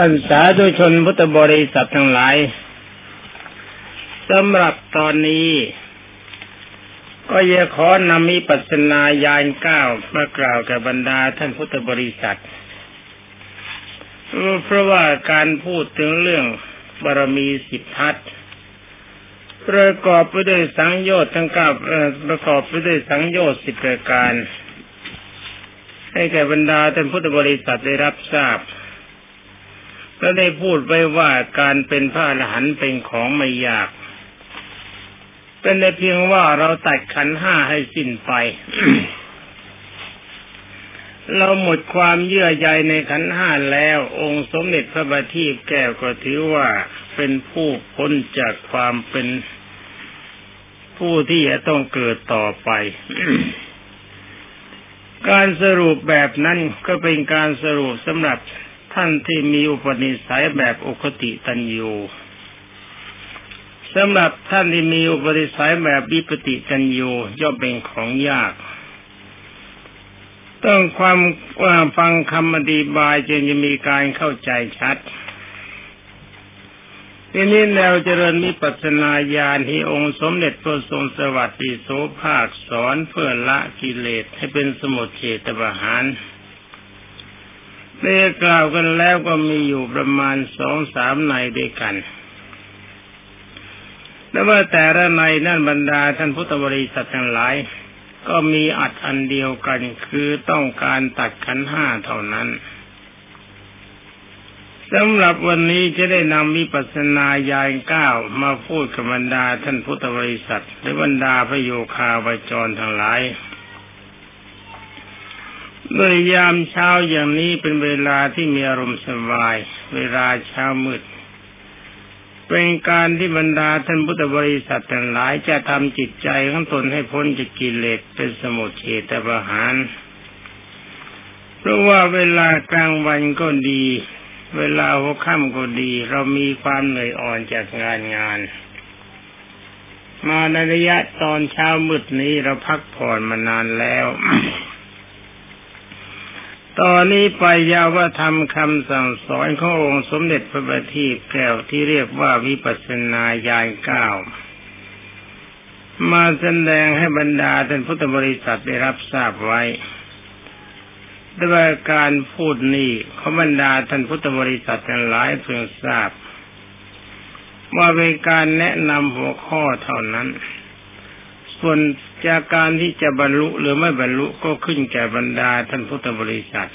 ท่านสาธุชนพุทธบริษัททั้งหลายสำหรับตอนนี้ ก็จะขอนำมิปัสนายานเก้ามากล่าวกับบรรดาท่านพุทธบริษัท เพราะว่าการพูดถึงเรื่องบารมีสิบทัศประกอบไปด้วยสังโยชน์ทั้งเก้าประกอบไปด้วยสังโยชน์สิบประการ ให้แก่บรรดาท่านพุทธบริษัทได้รับทราบ และได้พูดไว้ว่าการเป็นพระอรหันต์เป็นของไม่ยาก เป็นแต่เพียงว่าเราตัดขันห้าให้สิ้นไป เราหมดความเยื่อใยในขันห้าแล้ว องค์สมเด็จพระบัณฑิตแก้วก็ถือว่าเป็นผู้พ้นจากความเป็นผู้ที่จะต้องเกิดต่อไป การสรุปแบบนั้นก็เป็นการสรุปสำหรับ ท่านที่มีอุปนิสัยแบบอุคติตันยูสำหรับท่านที่มีอุปนิสัยแบบวิปติตันยูย่อมเป็นของยาก ต้องความาฟังคำอธิบายจึงจะมีการเข้าใจชัดทีนี้แนวเจริญมิปัสนาญาณที่องค์สมเด็จพระทรงสวัสดิโสภาคสอนเพื่อละกิเลสให้เป็นสมุทเฉตประหาร ได้กล่าวกันแล้วก็มีอยู่ประมาณสองสามในด้วยกันแต่ว่าแต่ละในนั่นบรรดาท่านพุทธบริษัททั้งหลาย ก็มีอัดอันเดียวกันคือต้องการตัดขันห้าเท่านั้นสำหรับวันนี้จะได้นำวิปัสสนาญาณเก้ามาพูดกับบรรดาท่านพุทธบริษัท และบรรดาพระโยคาวจรทั้งหลาย เมื่อยามเช้าอย่างนี้เป็นเวลาที่มีอารมณ์สบาย เวลาเช้ามืด เป็นการที่บรรดาท่านพุทธบริษัททั้งหลายจะทำจิตใจของตนให้พ้นจากกิเลสเป็นสมุทเฉตประหาร เพราะว่าเวลากลางวันก็ดี เวลาหัวค่ำก็ดี เรามีความเหนื่อยอ่อนจากงานงาน มาในระยะตอนเช้ามืดนี้เราพักผ่อนมานานแล้ว ตอนนี้ไปยาวธรรมคำสั่งสอนขององค์สมเด็จพระบัณฑิตแก้วที่เรียกว่าวิปัสสนาญาณเก้ามาแสดงให้บรรดาท่านพุทธบริษัทได้รับทราบไว้ด้วยการพูดนี้ขบรรดาท่านพุทธบริษัททั้งหลายเพิ่งทราบ ว่าเป็นการแนะนำหัวข้อเท่านั้น ส่วนจากการที่จะบรรลุหรือไม่บรรลุก็ขึ้นแก่บรรดาท่านพุทธบริษัท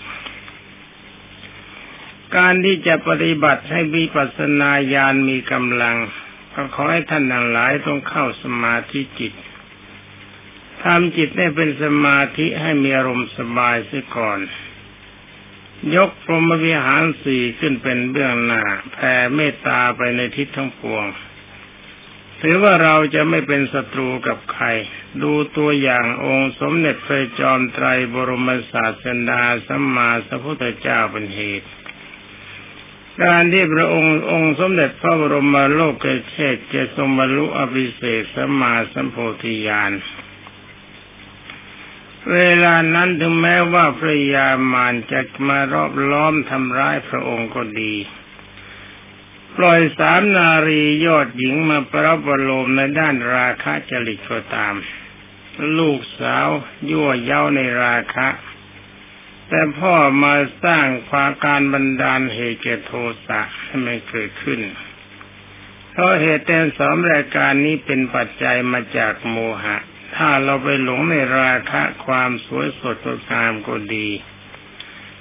การที่จะปฏิบัติให้มีปัสนาญาณมีกำลัง ก็ขอให้ท่านทั้งหลายต้องเข้าสมาธิจิตทำจิตให้เป็นสมาธิให้มีอารมณ์สบายเสียก่อน ยกพรหมวิหารสี่ขึ้นเป็นเบื้องหน้าแผ่เมตตาไปในทิศทั้งปวง ถือว่าเราจะไม่เป็นศัตรูกับใคร ดูตัวอย่างองค์สมเด็จพระจอมไตรบรมศาสดาสัมมาสัพพุทธเจ้าเป็นเหตุ การที่พระองค์องค์สมเด็จพระบรมโลกเทศจะทรงบรรลุอภิเศษสัมมาสัมโพธิญาณเวลานั้นถึงแม้ว่าพระยามารจะมา รอบล้อมทำร้ายพระองค์ก็ดี ปล่อยสามนารียอดหญิงมาประบรมในด้านราคะจริตก็ตาม ลูกสาวยั่วเย้าในราคะ แต่พ่อมาสร้างความการบันดาลเหตุเกโทสะให้มันเกิดขึ้น เพราะเหตุแต่สองรายการนี้เป็นปัจจัยมาจากโมหะ ถ้าเราไปหลงในราคะความสวยสดงดงามก็ดี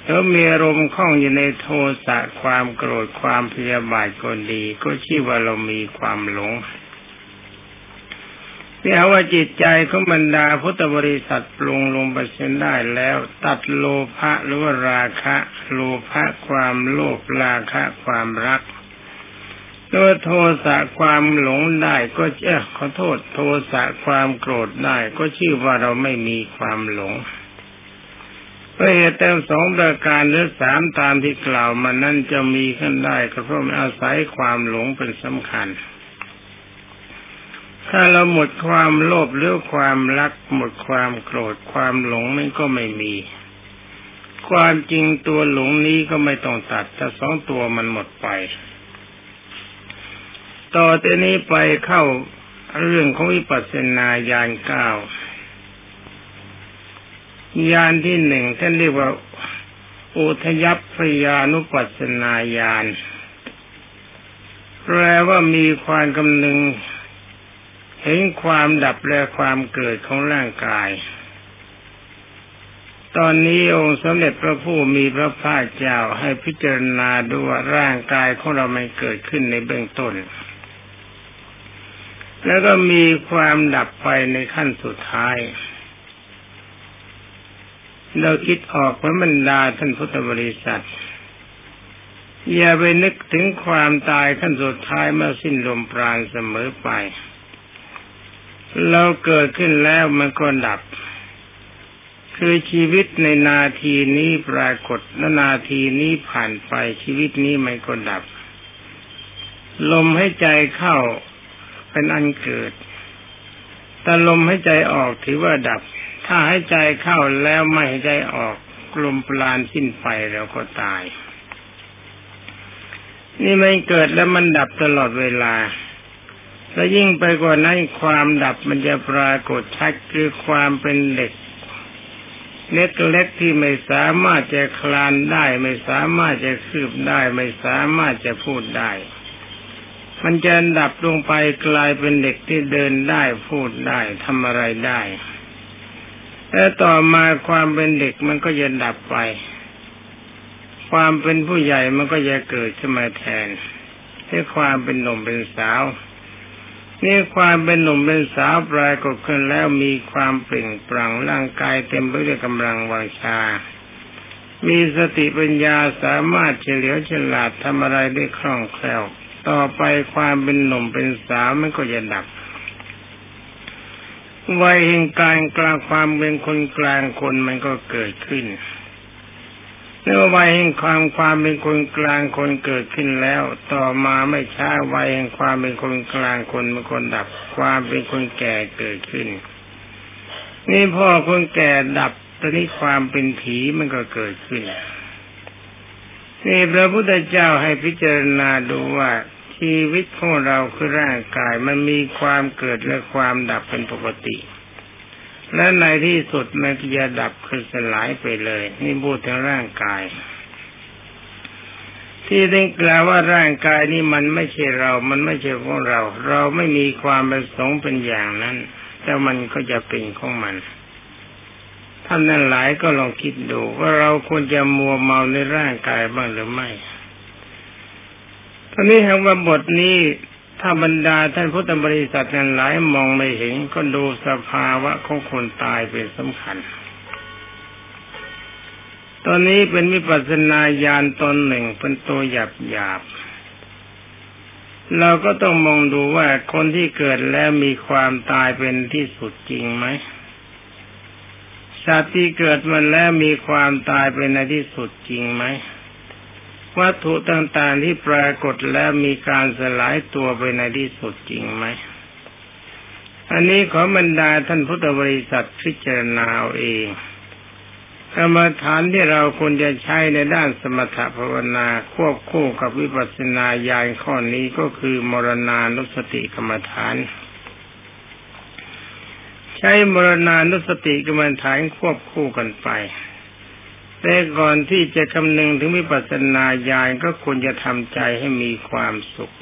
แล้วมีอารมณ์คล้องอยู่ในโทสะความโกรธความพยาบาทก็ดี ก็ชื่อว่าเรามีความหลงนี่ว่าจิตใจของบรรดาพุทธบริษัทปรุงลงไปเส้นได้แล้ว ตัดโลภะหรือว่าราคะ โลภะความโลภราคะความรักตัวโทสะความหลงได้ก็เจ้าขอโทษ โทสะความโกรธได้ก็ชื่อว่าเราไม่มีความหลง พราะเหตุแต่สองประการหรือสามตามที่กล่าวมานั้นจะมีขึ้นได้ก็เพราะอาศัยความหลงเป็นสำคัญ ถ้าเราหมดความโลภหรือความรัก หมดความโกรธความหลงนั่นก็ไม่มี ความจริงตัวหลงนี้ก็ไม่ต้องตัดถ้าสองตัวมันหมดไป ต่อแต่นี้ไปเข้าเรื่องของวิปัสสนาญาณเก้า ญาณที่หนึ่งท่านเรียกว่า อุทยัพพยานุปัสสนาญาณแปลว่ามีความกำนึง เห็นความดับและความเกิดของร่างกาย ตอนนี้องค์สมเด็จพระผู้มีพระภาคเจ้าให้พิจารณาดูว่าร่างกายของเราไม่เกิดขึ้นในเบื้องต้น แล้วก็มีความดับไปในขั้นสุดท้าย เราคิดออกพระบรรดาท่านพุทธบริษัท อย่าไปนึกถึงความตายขั้นสุดท้ายเมื่อสิ้นลมปราณเสมอไป เราเกิดขึ้นแล้วมันก็ดับ คือชีวิตในนาทีนี้ปรากฏและนาทีนี้ผ่านไปชีวิตนี้มันก็ดับ ลมให้ใจเข้าเป็นอันเกิดแต่ลมให้ใจออกถือว่าดับ ถ้าให้ใจเข้าแล้วไม่ให้ใจออกกลมปราณสิ้นไปแล้วก็ตาย นี่มันเกิดแล้วมันดับตลอดเวลา และยิ่งไปกว่านั้นความดับมันจะปรากฏชัดคือความเป็นเด็กเล็กเล็กที่ไม่สามารถจะคลานได้ ไม่สามารถจะคืบได้ ไม่สามารถจะพูดได้ มันจะดับลงไปกลายเป็นเด็กที่เดินได้พูดได้ทำอะไรได้ แล้วต่อมาความเป็นเด็กมันก็จะดับไป ความเป็นผู้ใหญ่มันก็จะเกิดขึ้นมาแทนที่ความเป็นหนุ่มเป็นสาวนี่ความเป็นหนุ่มเป็นสาวปลายกฏขึ้นแล้วมีความเปล่งปลั่งร่างกายเต็มไปด้วยกำลังวังชา มีสติปัญญาสามารถเฉลียวฉลาดทำอะไรได้คล่องแคล่ว ต่อไปความเป็นหนุ่มเป็นสาวมันก็จะดับ วัยแห่งการกลางความเป็นคนกลางคนมันก็เกิดขึ้นเมื่อวัยแห่งความความเป็นคนกลางคนเกิดขึ้นแล้ว ต่อมาไม่ช้าวัยแห่งความเป็นคนกลางคนมันคนดับ ความเป็นคนแก่เกิดขึ้น นี่พ่อคนแก่ดับตอนนี้ความเป็นผีมันก็เกิดขึ้นนี่พระพุทธเจ้าให้พิจารณาดูว่า ชีวิตของเราคือร่างกายมันมีความเกิดและความดับเป็นปกติ และในที่สุดมันจะดับคือสลายไปเลย นี่พูดถึงร่างกาย ที่ได้กล่าวว่าร่างกายนี้มันไม่ใช่เรา มันไม่ใช่ของเรา เราไม่มีความประสงค์เป็นอย่างนั้น แต่มันก็จะเป็นของมันท่านนั้นหลายก็ลองคิดดูว่าเราควรจะมัวเมาในร่างกายบ้างหรือไม่ ตอนนี้หากว่าบทนี้ถ้าบรรดาท่านพุทธบริษัทนั้นหลายมองไม่เห็นก็ดูสภาวะของคนตายเป็นสำคัญ ตอนนี้เป็นวิปัสสนาญาณตนหนึ่งเป็นตัวหยาบหยาบเราก็ต้องมองดูว่าคนที่เกิดแล้วมีความตายเป็นที่สุดจริงไหมสัตว์ที่เกิดมาแล้วมีความตายเป็นในที่สุดจริงไหม วัตถุต่างๆที่ปรากฏแล้วมีการสลายตัวไปในที่สุดจริงไหม อันนี้ขอบรรดาท่านพุทธบริษัทพิจารณาเอาเองกรรมฐานที่เราควรจะใช้ในด้านสมถภาวนาควบคู่กับวิปัสสนาญาณข้อนี้ก็คือมรณานุสติกรรมฐาน ใช้มรณานุสติกรรมฐานควบคู่กันไป แต่ก่อนที่จะคำนึงถึงวิปัสสนาญาณก็ควรจะทำใจให้มีความสุข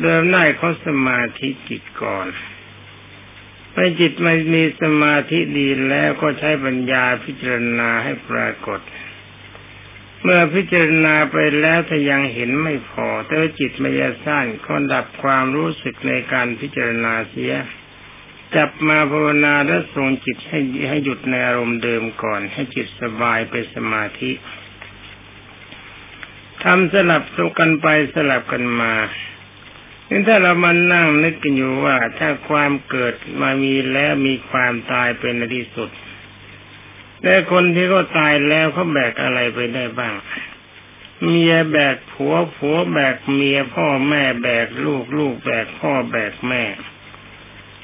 เริ่มได้เขาสมาธิจิตก่อนเมื่อจิตไม่มีสมาธิดีแล้วก็ใช้ปัญญาพิจารณาให้ปรากฏ เมื่อพิจารณาไปแล้วถ้ายังเห็นไม่พอแต่จิตไม่ยสั้นก็ดับความรู้สึกในการพิจารณาเสีย จับมาภาวนาและทรงจิตให้ให้หยุดในอารมณ์เดิมก่อน ให้จิตสบายเป็นสมาธิทำสลับตกันไปสลับกันมานี่ถ้าเรามานั่งนึกกันอยู่ว่าถ้าความเกิดมามีแล้วมีความตายเป็นในที่สุด แต่คนที่เขาตายแล้วเขาแบกอะไรไปได้บ้าง เมียแบกผัวผัวแบกเมียพ่อแม่แบกลูกลูกแบกพ่อแบกแม่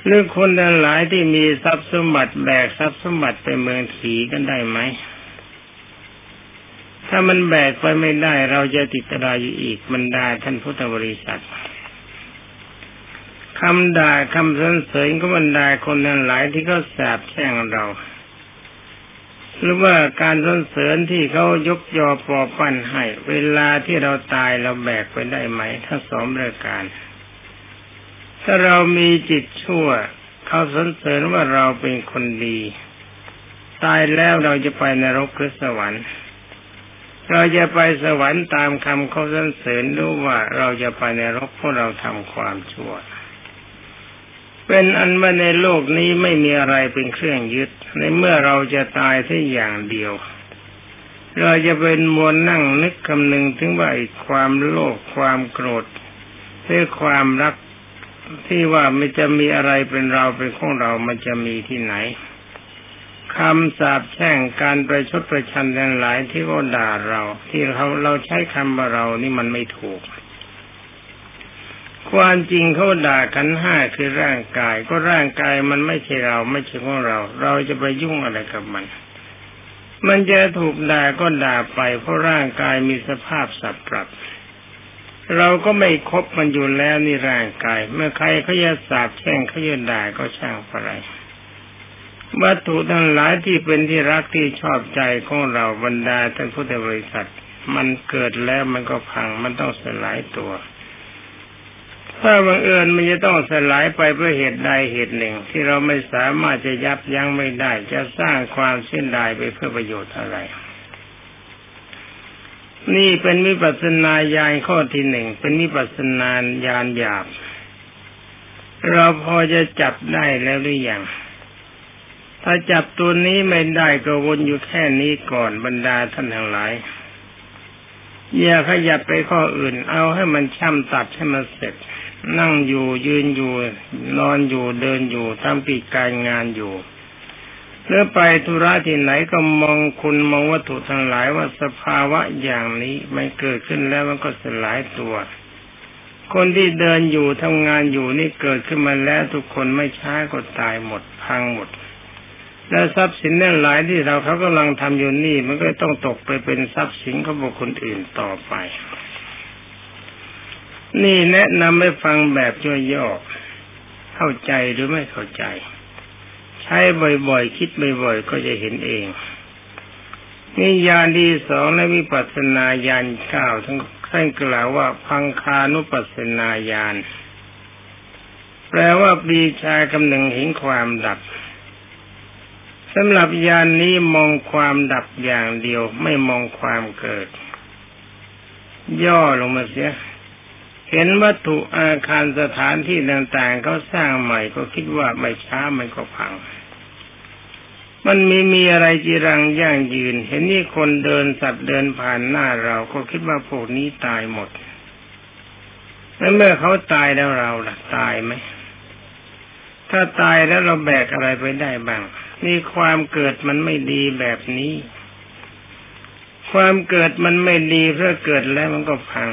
หรือคนทั้งหลายที่มีทรัพย์สมบัติแบกทรัพย์สมบัติไปเมืองถีกันได้ไหม ถ้ามันแบกไปไม่ได้ เราจะติดอะไรอยู่อีกบรรดาท่านพุทธบริษัทคำด่าคำสรรเสริญก็บรรดาคนนั้นหลายที่เขาแสบแช่งเรา หรือว่าการสรรเสริญที่เขายกยอปอปั้นให้ เวลาที่เราตายเราแบกไปได้ไหมทั้งสองประการ ถ้าเรามีจิตชั่ว เขาสรรเสริญว่าเราเป็นคนดี ตายแล้วเราจะไปนรกหรือสวรรค์ เราจะไปสวรรค์ตามคำเขาสรรเสริญรู้ว่าเราจะไปนรกเพราะเราทำความชั่ว เป็นอันว่าในโลกนี้ไม่มีอะไรเป็นเครื่องยึด ในเมื่อเราจะตายที่อย่างเดียวเราจะเป็นมวลนั่งนึกคำนึงถึงว่าความโลภความโกรธหรือความรัก ที่ว่ามันจะมีอะไรเป็นเราเป็นของเรา มันจะมีที่ไหนคำสาปแช่งการประชดประชันทั้งหลายที่ก็ด่าเรา ที่เขาเราใช้คำว่าเรานี่มันไม่ถูก ความจริงเขาด่าขันห้าคือร่างกาย ก็ร่างกายมันไม่ใช่เราไม่ใช่ของเรา เราจะไปยุ่งอะไรกับมัน มันจะถูกด่าก็ด่าไป เพราะร่างกายมีสภาพสับปรับ เราก็ไม่คบมันอยู่แล้วนี่ร่างกาย เมื่อใครเขาจะสาบแช่งเขาจะด่าก็ช่างอะไรวัตถุทั้งหลายที่เป็นที่รักที่ชอบใจของเราบรรดาท่านพุทธบริษัท มันเกิดแล้วมันก็พังมันต้องสลายตัว ถ้าบังเอิญมันจะต้องสลายไปเพื่อเหตุใดเหตุหนึ่ง ที่เราไม่สามารถจะยับยั้งไม่ได้ จะสร้างความเส้นดายไปเพื่อประโยชน์อะไร นี่เป็นวิปัสนาญาณข้อที่หนึ่งเป็นวิปัสนาญาณหยาบ เราพอจะจับได้แล้วหรือยังถ้าจับตัวนี้ไม่ได้ก็วนอยู่แค่นี้ก่อนบรรดาท่านทั้งหลาย อย่าขยับไปข้ออื่น เอาให้มันช่ำตัดให้มันเสร็จ นั่งอยู่ยืนอยู่ นอนอยู่เดินอยู่ทำปิดการงานอยู่ หรือไปธุระที่ไหนก็มองคุณมองวัตถุทั้งหลายว่าสภาวะอย่างนี้มันเกิดขึ้นแล้วมันก็สลายตัว คนที่เดินอยู่ทำงานอยู่นี่เกิดขึ้นมาแล้วทุกคนไม่ช้าก็ตายหมดพังหมด และทรัพย์สินนั่นหลายที่เราเขากำลังทำอยู่นี่ มันก็ต้องตกไปเป็นทรัพย์สินของบุคคลอื่นต่อไป นี่แนะนำให้ฟังแบบย่อๆเข้าใจหรือไม่เข้าใจ ใช้บ่อยๆ คิดบ่อยๆ ก็จะเห็นเองนี่ยานที่สองและวิปัสสนาญาณเก้าทั้งท่านกล่าวว่าพังคานุปัสสนาญาณแปลว่าปีชากำหนึ่งเห็นความดับสำหรับยานนี้มองความดับอย่างเดียวไม่มองความเกิด ย่อลงมาเสีย เห็นวัตถุอาคารสถานที่ต่างๆเขาสร้างใหม่ก็คิดว่าไม่ช้ามันก็พัง มันมีมีอะไรจีรังย่างยืน เห็นนี่คนเดินสัตว์เดินผ่านหน้าเราก็คิดว่าพวกนี้ตายหมดแล้วเมื่อเขาตายแล้วเราล่ะตายไหมถ้าตายแล้วเราแบกอะไรไปได้บ้างนี่ความเกิดมันไม่ดีแบบนี้ ความเกิดมันไม่ดีเพราะเกิดแล้วมันก็พัง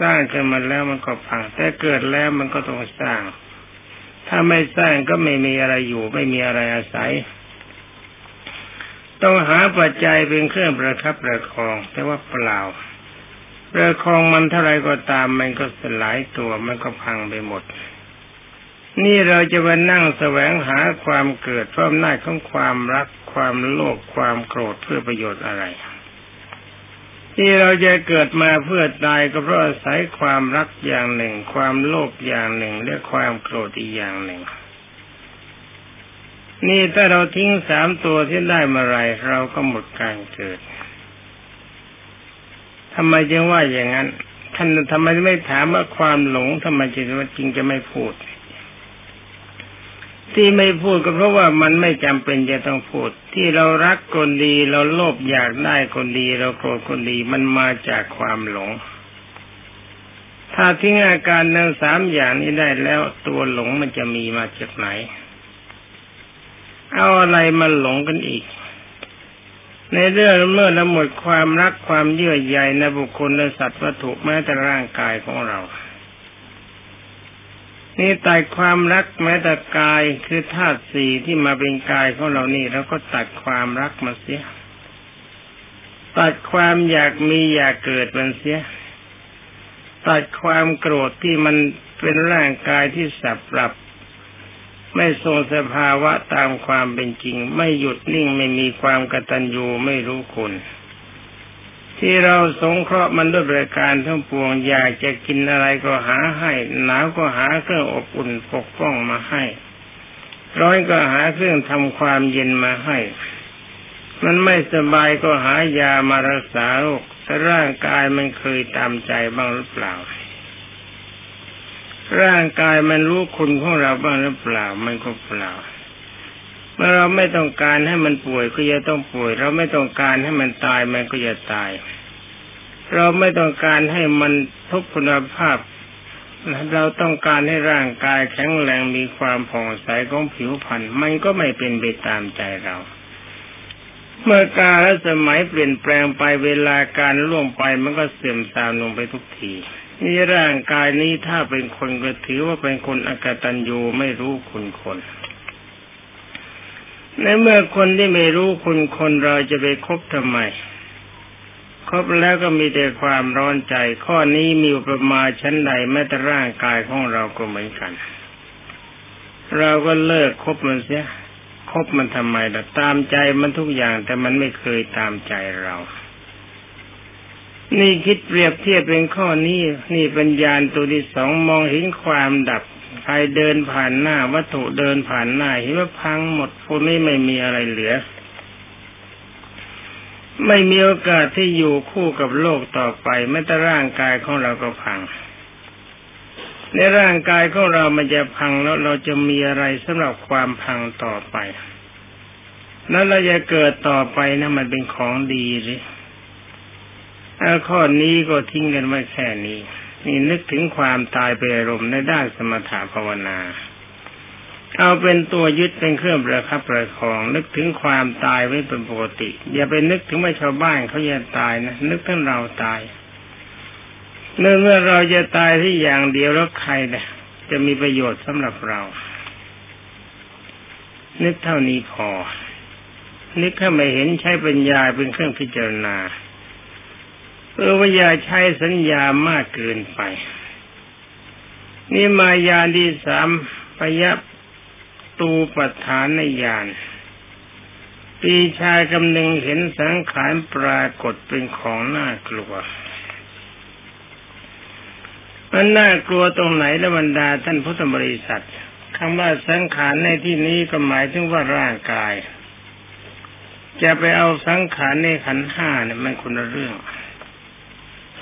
สร้างขึ้นมาแล้วมันก็พังแต่เกิดแล้วมันก็ต้องสร้าง ถ้าไม่สร้างก็ไม่มีอะไรอยู่ ไม่มีอะไรอาศัย ต้องหาปัจจัยเป็นเครื่องประคับประคอง แต่ว่าเปล่าประคองมันเท่าไรก็ตามมันก็สลายตัวมันก็พังไปหมด นี่เราจะมานั่งแสวงหาความเกิดเพราะอำนาจของความรักความโลภความโกรธเพื่อประโยชน์อะไร ที่เราจะเกิดมาเพื่อตายก็เพราะอาศัยความรักอย่างหนึ่ง ความโลภอย่างหนึ่ง และความโกรธอีกอย่างหนึ่ง นี่ถ้าเราทิ้งสามตัวที่ได้มาไรเราก็หมดการเกิดทำไมจึงว่าอย่างนั้น ท่านทำไมไม่ถามว่าความหลงทำไมจึงว่าจริงจะไม่พูด ที่ไม่พูดก็เพราะว่ามันไม่จำเป็นจะต้องพูด ที่เรารักคนดีเราโลภอยากได้คนดี เราโกรธคนดีมันมาจากความหลง ถ้าทิ้งอาการทั้งสามอย่างนี้ได้แล้วตัวหลงมันจะมีมาจากไหน เอาอะไรมาหลงกันอีก ในเรื่องเมื่อเราหมดความรักความเยื่อใยในบุคคลและสัตว์วัตถุแม้แต่ร่างกายของเรา นี่ตัดความรักแม้แต่กายคือธาตุสี่ที่มาเป็นกายของเรานี่เราก็ตัดความรักมาเสีย ตัดความอยากมีอยากเกิดมันเสีย ตัดความโกรธที่มันเป็นร่างกายที่สับปรับ ไม่ทรงสภาวะตามความเป็นจริง ไม่หยุดนิ่งไม่มีความกตัญญูไม่รู้คุณ ที่เราสงเคราะห์มันด้วยบริการทั้งปวงอยากจะกินอะไรก็หาให้ หนาวก็หาเครื่องอบอุ่นปกป้องมาให้ ร้อนก็หาเครื่องทำความเย็นมาให้ มันไม่สบายก็หายามารักษาโรคแต่ร่างกายมันเคยตามใจบ้างหรือเปล่า ร่างกายมันรู้คุณของเราบ้างหรือเปล่า มันก็เปล่า เมื่อเราไม่ต้องการให้มันป่วยก็จะต้องป่วย เราไม่ต้องการให้มันตายมันก็จะตาย เราไม่ต้องการให้มันทุกคุณภาพ เราต้องการให้ร่างกายแข็งแรงมีความผ่องใสของผิวพรรณมันก็ไม่เป็นไปตามใจเรา เมื่อกาและสมัยเปลี่ยนแปลงไปเวลาการล่วงไปมันก็เสื่อมทรามลงไปทุกทีนี่ร่างกายนี้ถ้าเป็นคนก็ถือว่าเป็นคนอกตัญญูไม่รู้คุณคน ในเมื่อคนที่ไม่รู้คุณคนเราจะไปคบทำไม คบแล้วก็มีแต่ความร้อนใจ ข้อนี้มีอุปมาชั้นใดแม้แต่ร่างกายของเราก็เหมือนกัน เราก็เลิกคบมันเสียคบมันทำไมล่ะตามใจมันทุกอย่างแต่มันไม่เคยตามใจเรา นี่คิดเปรียบเทียบเป็นข้อนี้ นี่ปัญญาตัวที่สองมองเห็นความดับ ใครเดินผ่านหน้า วัตถุเดินผ่านหน้าเห็นว่าพังหมดพวกนี้ไม่มีอะไรเหลือ ไม่มีโอกาสที่อยู่คู่กับโลกต่อไปแม้แต่ร่างกายของเราก็พัง ในร่างกายของเรามันจะพังแล้วเราจะมีอะไรสำหรับความพังต่อไปแล้วเราจะเกิดต่อไปนะมันเป็นของดีหรือข้อนี้ก็ทิ้งกันไว้แค่นี้ นี่นึกถึงความตายเป็นอารมณ์ในด้านสมถะภาวนา เอาเป็นตัวยึดเป็นเครื่องประคับประคอง นึกถึงความตายไว้เป็นปกติ อย่าไปนึกถึงว่าชาวบ้านเขาจะตายนะนึกถึงเราตายเมื่อเมื่อเราจะตายที่อย่างเดียวแล้วใครนี่ยจะมีประโยชน์สำหรับเรา นึกเท่านี้พอนึกถ้าไม่เห็นใช้ปัญญาเป็นเครื่องพิจารณา เออว่าอย่าใช้สัญญามากเกินไป นี่มายาที่สามปยับตูปัฏฐานในยานปีชายกำนึงเห็นสังขารปรากฏเป็นของน่ากลัวมันน่ากลัวตรงไหนละบรรดาท่านพุทธบริษัทคำว่าสังขารในที่นี้ก็หมายถึงว่าร่างกาย จะไปเอาสังขารในขันห้าเนี่ยมันคนละเรื่อง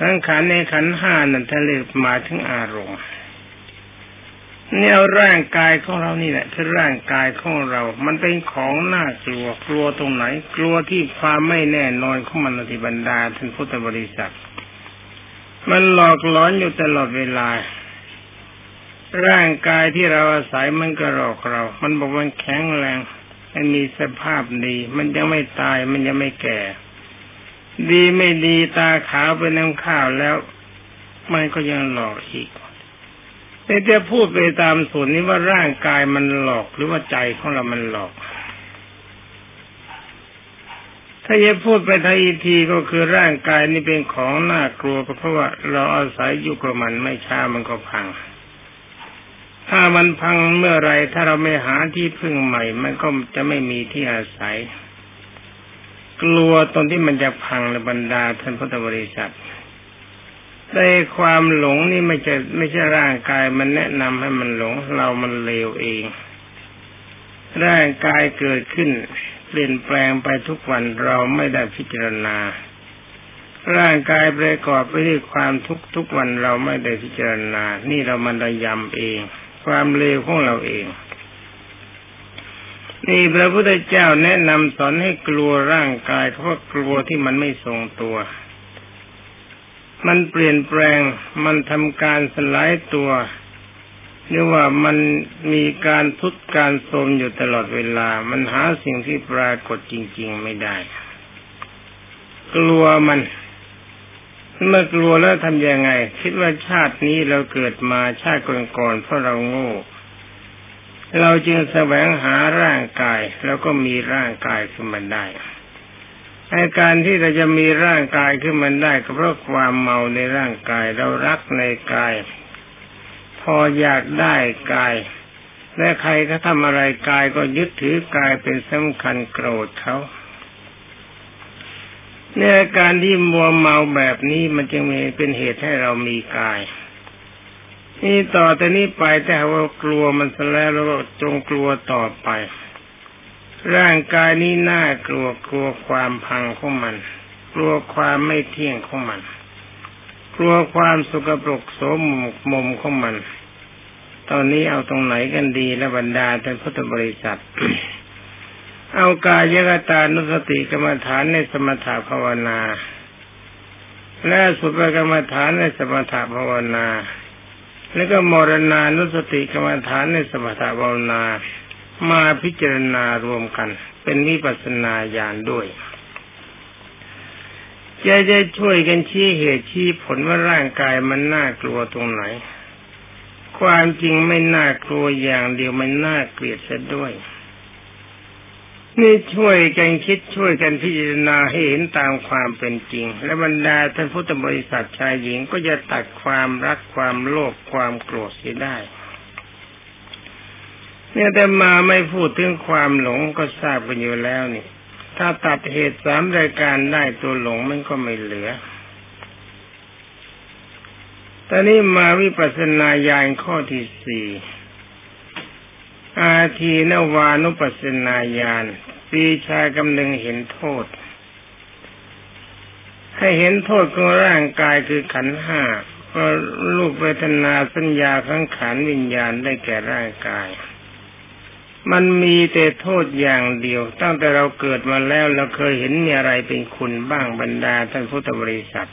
สังขารในขันห้านั่นท่านเรียกมาถึงอารมณ์เนี่เอาร่างกายของเรานี่แหละคือร่างกายของเรา มันเป็นของน่ากลัวกลัวตรงไหน กลัวที่ความไม่แน่นอนของมันอธิบรรดาท่านพุทธบริษัท มันหลอกหลอนอยู่ตลอดเวลา ร่างกายที่เราอาศัยมันก็หลอกเรา มันบอกว่าแข็งแรง มันมีสภาพดี มันยังไม่ตาย มันยังไม่แก่ ดีไม่ดีตาขาวเป็นน้ำข้าวแล้ว มันก็ยังหลอกอีกแต่จะพูดไปตามส่วนนี้ว่าร่างกายมันหลอกหรือว่าใจของเรามันหลอก ถ้าจะพูดไปทันทีก็คือร่างกายนี่เป็นของน่ากลัวเพราะว่าเราอาศัยอยู่กับมันไม่ช้ามันก็พัง ถ้ามันพังเมื่อไรถ้าเราไม่หาที่พึ่งใหม่ มันก็จะไม่มีที่อาศัย กลัวตอนที่มันจะพังในบรรดาท่านพุทธบริษัทในความหลงนี่ไม่ใช่ไม่ใช่ร่างกายมันแนะนำให้มันหลง เรามันเลวเอง ร่างกายเกิดขึ้น เปลี่ยนแปลงไปทุกวันเราไม่ได้พิจารณา ร่างกายประกอบไปด้วยความทุกทุกวันเราไม่ได้พิจารณา นี่เรามันระยำเอง ความเลวของเราเอง นี่พระพุทธเจ้าแนะนำสอนให้กลัวร่างกายเพราะกลัวที่มันไม่ทรงตัว มันเปลี่ยนแปลงมันทำการสลายตัวหรือว่ามันมีการทุดการโทมอยู่ตลอดเวลา มันหาสิ่งที่ปรากฏจริง ๆ ไม่ได้ กลัวมัน เมื่อกลัวแล้วทำยังไง คิดว่าชาตินี้เราเกิดมาชาติก่อนๆเพราะเราโง่ เราจึงแสวงหาร่างกายแล้วก็มีร่างกายขึ้นมาได้อาการที่เราจะมีร่างกายขึ้นมันได้ก็เพราะความเมาในร่างกายเรารักในกาย พออยากได้กาย และใครก็ทำอะไรกายก็ยึดถือกายเป็นสำคัญโกรธเขาเนี่ยการที่มัวเมาแบบนี้มันจึงมีเป็นเหตุให้เรามีกาย นี่ต่อแต่นี้ไปแต่ว่ากลัวมันซะแล้วแล้วก็จงกลัวต่อไป ร่างกายนี้น่ากลัวกลัวความพังของมัน กลัวความไม่เที่ยงของมัน กลัวความสุกปรกโสมมุมของมัน ตอนนี้เอาตรงไหนกันดีและบรรดาท่านพุทธบริษัท เอากายกตานุสติกรรมฐานในสมถภาวนา และสุภกรรมฐานในสมถภาวนา แล้วก็มรณานุสติกรรมฐานในสมถภาวนา มาพิจารณารวมกัน เป็นวิปัสนาญาณด้วยจะจะช่วยกันชี้เหตุชี้ผลว่าร่างกายมันน่ากลัวตรงไหน ความจริงไม่น่ากลัวอย่างเดียวมันน่าเกลียดซะด้วย นี่ช่วยกันคิดช่วยกันพิจารณาให้เห็นตามความเป็นจริง และบรรดาท่านพุทธบริษัทชายหญิงก็จะตัดความรักความโลภความโกรธเสียได้ เนี่ยแต่มาไม่พูดถึงความหลงก็ทราบกันอยู่แล้วนี่ ถ้าตัดเหตุสามรายการได้ตัวหลงมันก็ไม่เหลือตอนนี้มาวิปัสสนาญาณข้อที่สี่ อาทีนวานุปัสนาญาณปีชากำลังเห็นโทษ ให้เห็นโทษของร่างกายคือขันห้าก็รูปเวทนาสัญญาขังขันวิญญาณได้แก่ร่างกาย มันมีแต่โทษอย่างเดียว ตั้งแต่เราเกิดมาแล้วเราเคยเห็นมีอะไรเป็นคุณบ้างบรรดาท่านพุทธบริษัท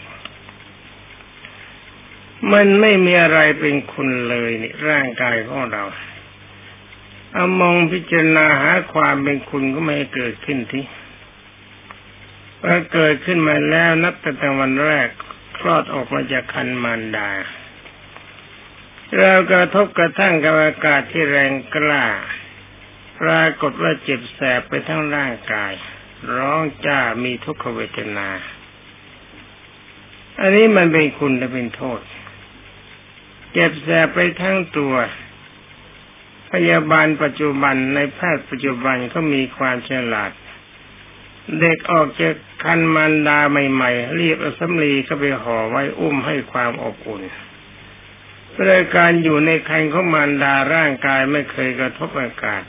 มันไม่มีอะไรเป็นคุณเลยนี่ร่างกายของเรา เอามองพิจารณาหาความเป็นคุณก็ไม่เกิดขึ้นทีพอเกิดขึ้นมาแล้วนับแต่วันแรกคลอดออกมาจากคันมารดา เรากระทบกระทั่งกับอากาศที่แรงกล้า ปรากฏว่าเจ็บแสบไปทั้งร่างกาย ร้องจ้ามีทุกขเวทนา อันนี้มันเป็นคุณและเป็นโทษ เจ็บแสบไปทั้งตัว พยาบาลปัจจุบันในแพทย์ปัจจุบันเขามีความฉลาด เด็กออกจากคันมันดาใหม่ๆรีบเอาสำลีเข้าไปห่อไว้อุ้มให้ความอบอุ่นเพื่อการอยู่ในคันของมารดาร่างกายไม่เคยกระทบอากาศ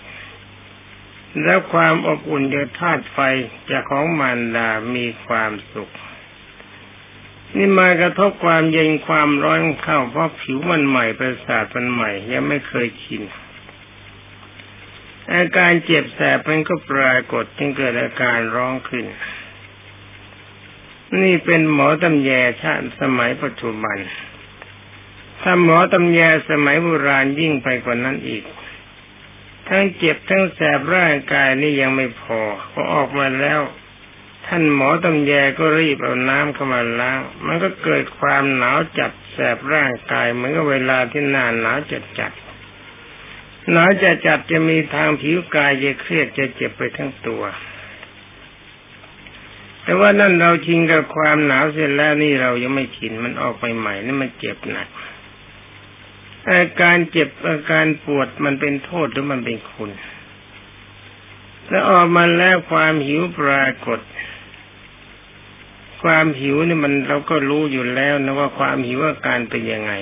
แล้วความอบอุ่นจากธาตุไฟจากของมารดามีความสุข นี่มากระทบความเย็นความร้อนเข้าเพราะผิวมันใหม่ประสาทมันใหม่ยังไม่เคยชิน อาการเจ็บแสบมันก็ปรากฏจึงเกิดอาการร้องขึ้น นี่เป็นหมอตำแยชาติสมัยปัจจุบัน ถ้าหมอตำแยสมัยโบราณยิ่งไปกว่านั้นอีก ทั้งเจ็บทั้งแสบร่างกายนี่ยังไม่พอพอออกมาแล้ว ท่านหมอตำแยก็รีบเอาน้ำเข้ามาล้าง มันก็เกิดความหนาวจัดแสบร่างกายเหมือนกับเวลาที่หน้าหนาวจัดจัด หนาวจะจัดจะมีทางผิวกายจะเครียดจะเจ็บไปทั้งตัว แต่ว่านั่นเราชิงกับความหนาวเสร็จแล้วนี่เรายังไม่ชินมันออกไปใหม่นี่มันเจ็บหนักอาการเจ็บอาการปวดมันเป็นโทษหรือมันเป็นคุณแล้วออกมาแล้วความหิวปรากฏ ความหิวนี่มันเราก็รู้อยู่แล้วนะว่าความหิวอาการเป็นยังไง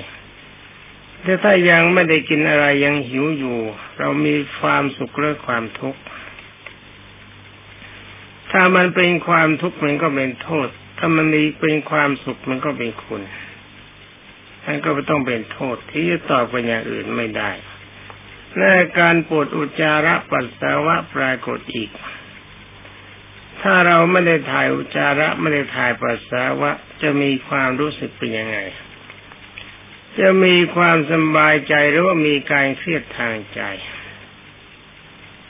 แต่ถ้ายังไม่ได้กินอะไรยังหิวอยู่ เรามีความสุขหรือความทุกข์ถ้ามันเป็นความทุกข์มันก็เป็นโทษ ถ้ามันมีเป็นความสุขมันก็เป็นคุณมันก็ต้องเป็นโทษที่จะตอบไปอย่างอื่นไม่ได้และการปวดอุจจาระปัสสาวะปรากฏอีก ถ้าเราไม่ได้ถ่ายอุจจาระไม่ได้ถ่ายปัสสาวะจะมีความรู้สึกเป็นยังไง จะมีความสบายใจหรือว่ามีการเครียดทางใจ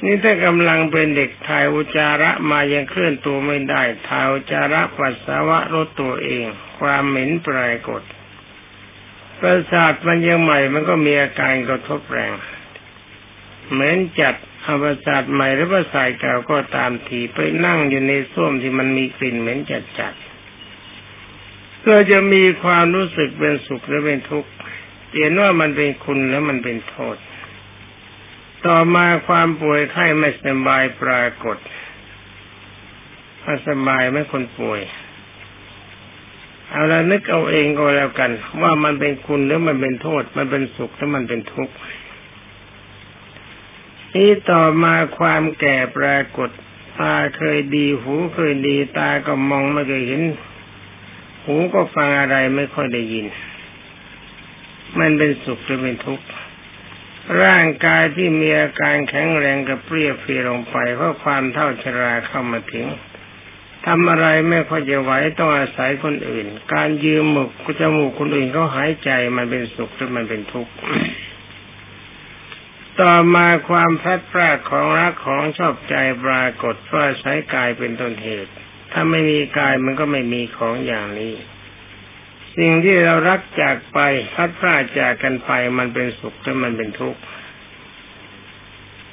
นี่ถ้ากำลังเป็นเด็กถ่ายอุจาระมายังเคลื่อนตัวไม่ได้ถ่ายอุจาระปัสสาวะลดตัวเอง ความเหม็นปรากฏประสาทมันยังใหม่มันก็มีอาการกระทบแรง เหม็นจัดอาประสาทใหม่หรือประสาทเก่าก็ตามทีไปนั่งอยู่ในส้วมที่มันมีกลิ่นเหม็นจัดๆ เราจะมีความรู้สึกเป็นสุขหรือเป็นทุกข์เห็นว่ามันเป็นคุณแล้วมันเป็นโทษ ต่อมาความป่วยไข้ไม่สบายปรากฏไม่สบายไม่คนป่วย เอาละนึกเอาเองก็แล้วกัน ว่ามันเป็นคุณหรือมันเป็นโทษ มันเป็นสุขหรือมันเป็นทุกข์นี่ต่อมาความแก่ปรากฏ ตาเคยดีหูเคยดีตาก็มองไม่เคยเห็น หูก็ฟังอะไรไม่ค่อยได้ยิน มันเป็นสุขหรือเป็นทุกข์ร่างกายที่มีอาการแข็งแรงกับเปรี้ยเฟียลงไปเพราะความเท่าชราเข้ามาถึงทำอะไรไม่ค่อยจะไหวต้องอาศัยคนอื่น การยืมหมุกจมูกคนอื่นเขาหายใจมันเป็นสุขหรือมันเป็นทุกข์ต่อมาความพลัดพรากของรักของชอบใจปรากฏว่าใช้กายเป็นต้นเหตุ ถ้าไม่มีกายมันก็ไม่มีของอย่างนี้ สิ่งที่เรารักจากไปพลัดพรากจากกันไปมันเป็นสุขหรือมันเป็นทุกข์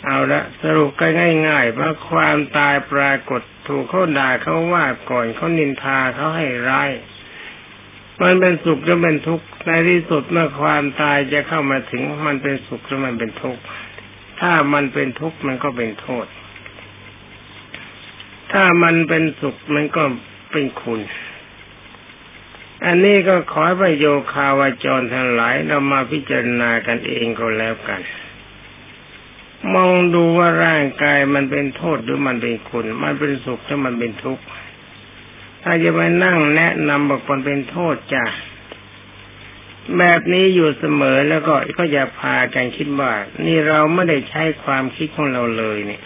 เอาละสรุปกันง่ายๆว่าความตายปรากฏถูกเขาด่าเขาว่าก่อนเขานินทาเขาให้ร้ายมันเป็นสุขหรือเป็นทุกข์ในที่สุดเมื่อความตายจะเข้ามาถึงมันเป็นสุขหรือมันเป็นทุกข์ถ้ามันเป็นทุกข์มันก็เป็นโทษ ถ้ามันเป็นสุขมันก็เป็นคุณ อันนี้ก็ขอประโยคาวาจรทั้งหลายเรามาพิจารณากันเองก็แล้วกัน มองดูว่าร่างกายมันเป็นโทษหรือมันเป็นคุณ มันเป็นสุขหรือมันเป็นทุกข์ ถ้าจะไปนั่งแนะนำบอกมันเป็นโทษจ้ะแบบนี้อยู่เสมอแล้วก็ก็อย่าพากันคิดว่า นี่เราไม่ได้ใช้ความคิดของเราเลยเนี่ย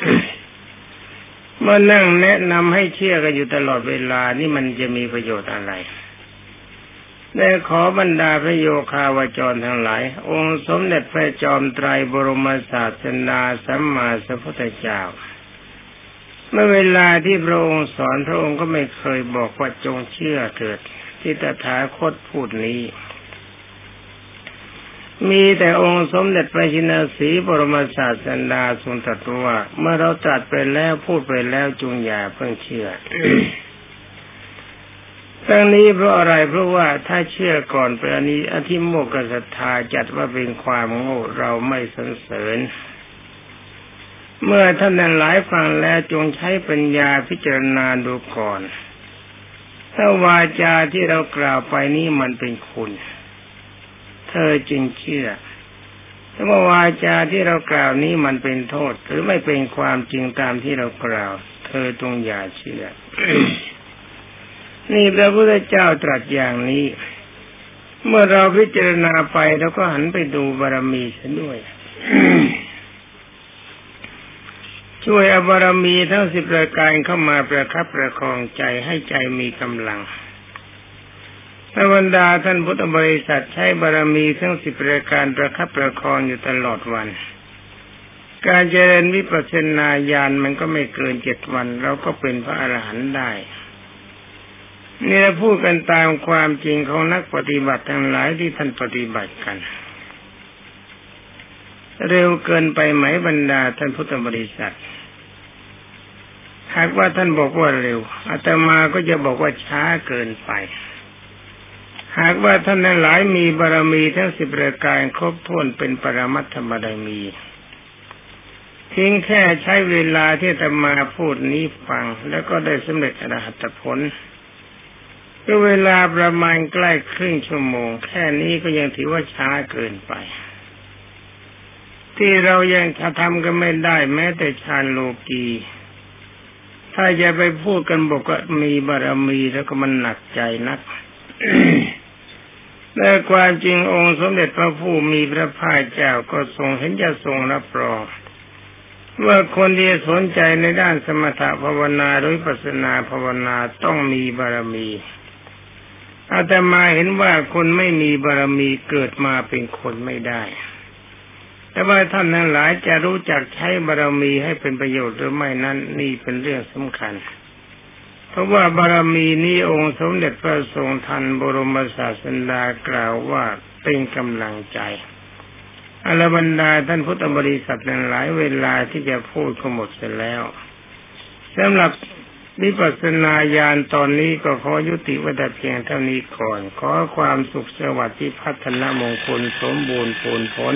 มื่อนั่งแนะนำให้เชื่อกันอยู่ตลอดเวลานี่มันจะมีประโยชน์อะไรได้ขอบรรดาพระโยคาวจรทั้งหลาย องค์สมเด็จพระจอมไตรบรมศาสนาสัมมาสัพพุทธเจ้า เมื่อเวลาที่พระองค์สอนพระองค์ก็ไม่เคยบอกว่าจงเชื่อเถิดที่ตถาคตพูดนี้ มีแต่องค์สมเด็จพระชินสีบรมศาสดาทรงตรัสว่าเมื่อเราตรัสไปแล้วพูดไปแล้วจงอย่าเพิ่งเชื่อทั้งนี้เพราะอะไรเพราะว่าถ้าเชื่อก่อนไปอันนี้อธิโมกศรัทธาจัดว่าเป็นความโง่เราไม่สรรเสริญ เมื่อท่านนั้นหลายฟังแล้วจงใช้ปัญญาพิจารณาดูก่อน ถ้าวาจาที่เรากล่าวไปนี้มันเป็นคุณ เธอจึงเชื่อถ้าว่าวาจาที่เรากล่าวนี้มันเป็นโทษ หรือไม่เป็นความจริงตามที่เรากล่าว เธอจงอย่าเชื่อ นี่พระพุทธเจ้าตรัสอย่างนี้ เมื่อเราพิจารณาไปเราก็หันไปดูบารมีเสียด้วย ช่วยอบารมีทั้งสิบรายการเข้ามาประคับประคองใจให้ใจมีกำลัง พระบรรดาท่านพุทธบริษัทใช้บารมีทั้งสิบรายการประคับประคองอยู่ตลอดวัน การเจริญวิปัสสนาญาณมันก็ไม่เกินเจ็ดวัน เราก็เป็นพระอรหันต์ได้นี่เราพูดกันตามความจริงของนักปฏิบัติทั้งหลายที่ท่านปฏิบัติกัน เร็วเกินไปไหมบรรดาท่านพุทธบริษัทหากว่าท่านบอกว่าเร็วอาตมาก็จะบอกว่าช้าเกินไป หากว่าท่านทั้งหลายมีบารมีทั้งสิบประการครบถ้วนเป็นปรมัตถบารมีเพียงแค่ใช้เวลาที่ธรรมาพูดนี้ฟัง แล้วก็ได้สำเร็จอรหัตผลก็เวลาประมาณใกล้ครึ่งชั่วโมง แค่นี้ก็ยังถือว่าช้าเกินไป ที่เรายังทำกันไม่ได้แม้แต่ฌานโลกี ถ้าจะไปพูดกันบอกว่ามีบารมีแล้วก็มันหนักใจนัก แต่ความจริงองค์สมเด็จพระผู้มีพระภาคเจ้าก็ทรงเห็นจะทรงรับรองว่าคนที่สนใจในด้านสมถภาวนาหรือปัสนาภาวนาต้องมีบารมีอาตมาเห็นว่าคนไม่มีบารมีเกิดมาเป็นคนไม่ได้ แต่ว่าท่านทั้งหลายจะรู้จักใช้บารมีให้เป็นประโยชน์หรือไม่นั้นนี่เป็นเรื่องสำคัญ เพราะว่าบารมีนี้องค์สมเด็จพระทรงทันบรมศาสดากล่าวว่าเป็นกำลังใจอรบรรดาท่านพุทธบริษัทนั้นหลายเวลาที่จะพูดก็หมดเสร็จแล้วสำหรับวิปัสสนาญาณตอนนี้ก็ขอยุติว้แต่เพียงเท่านี้ก่อน ขอความสุขสวัสดิ์ที่พัฒนามงคลสมบูรณ์ผลผล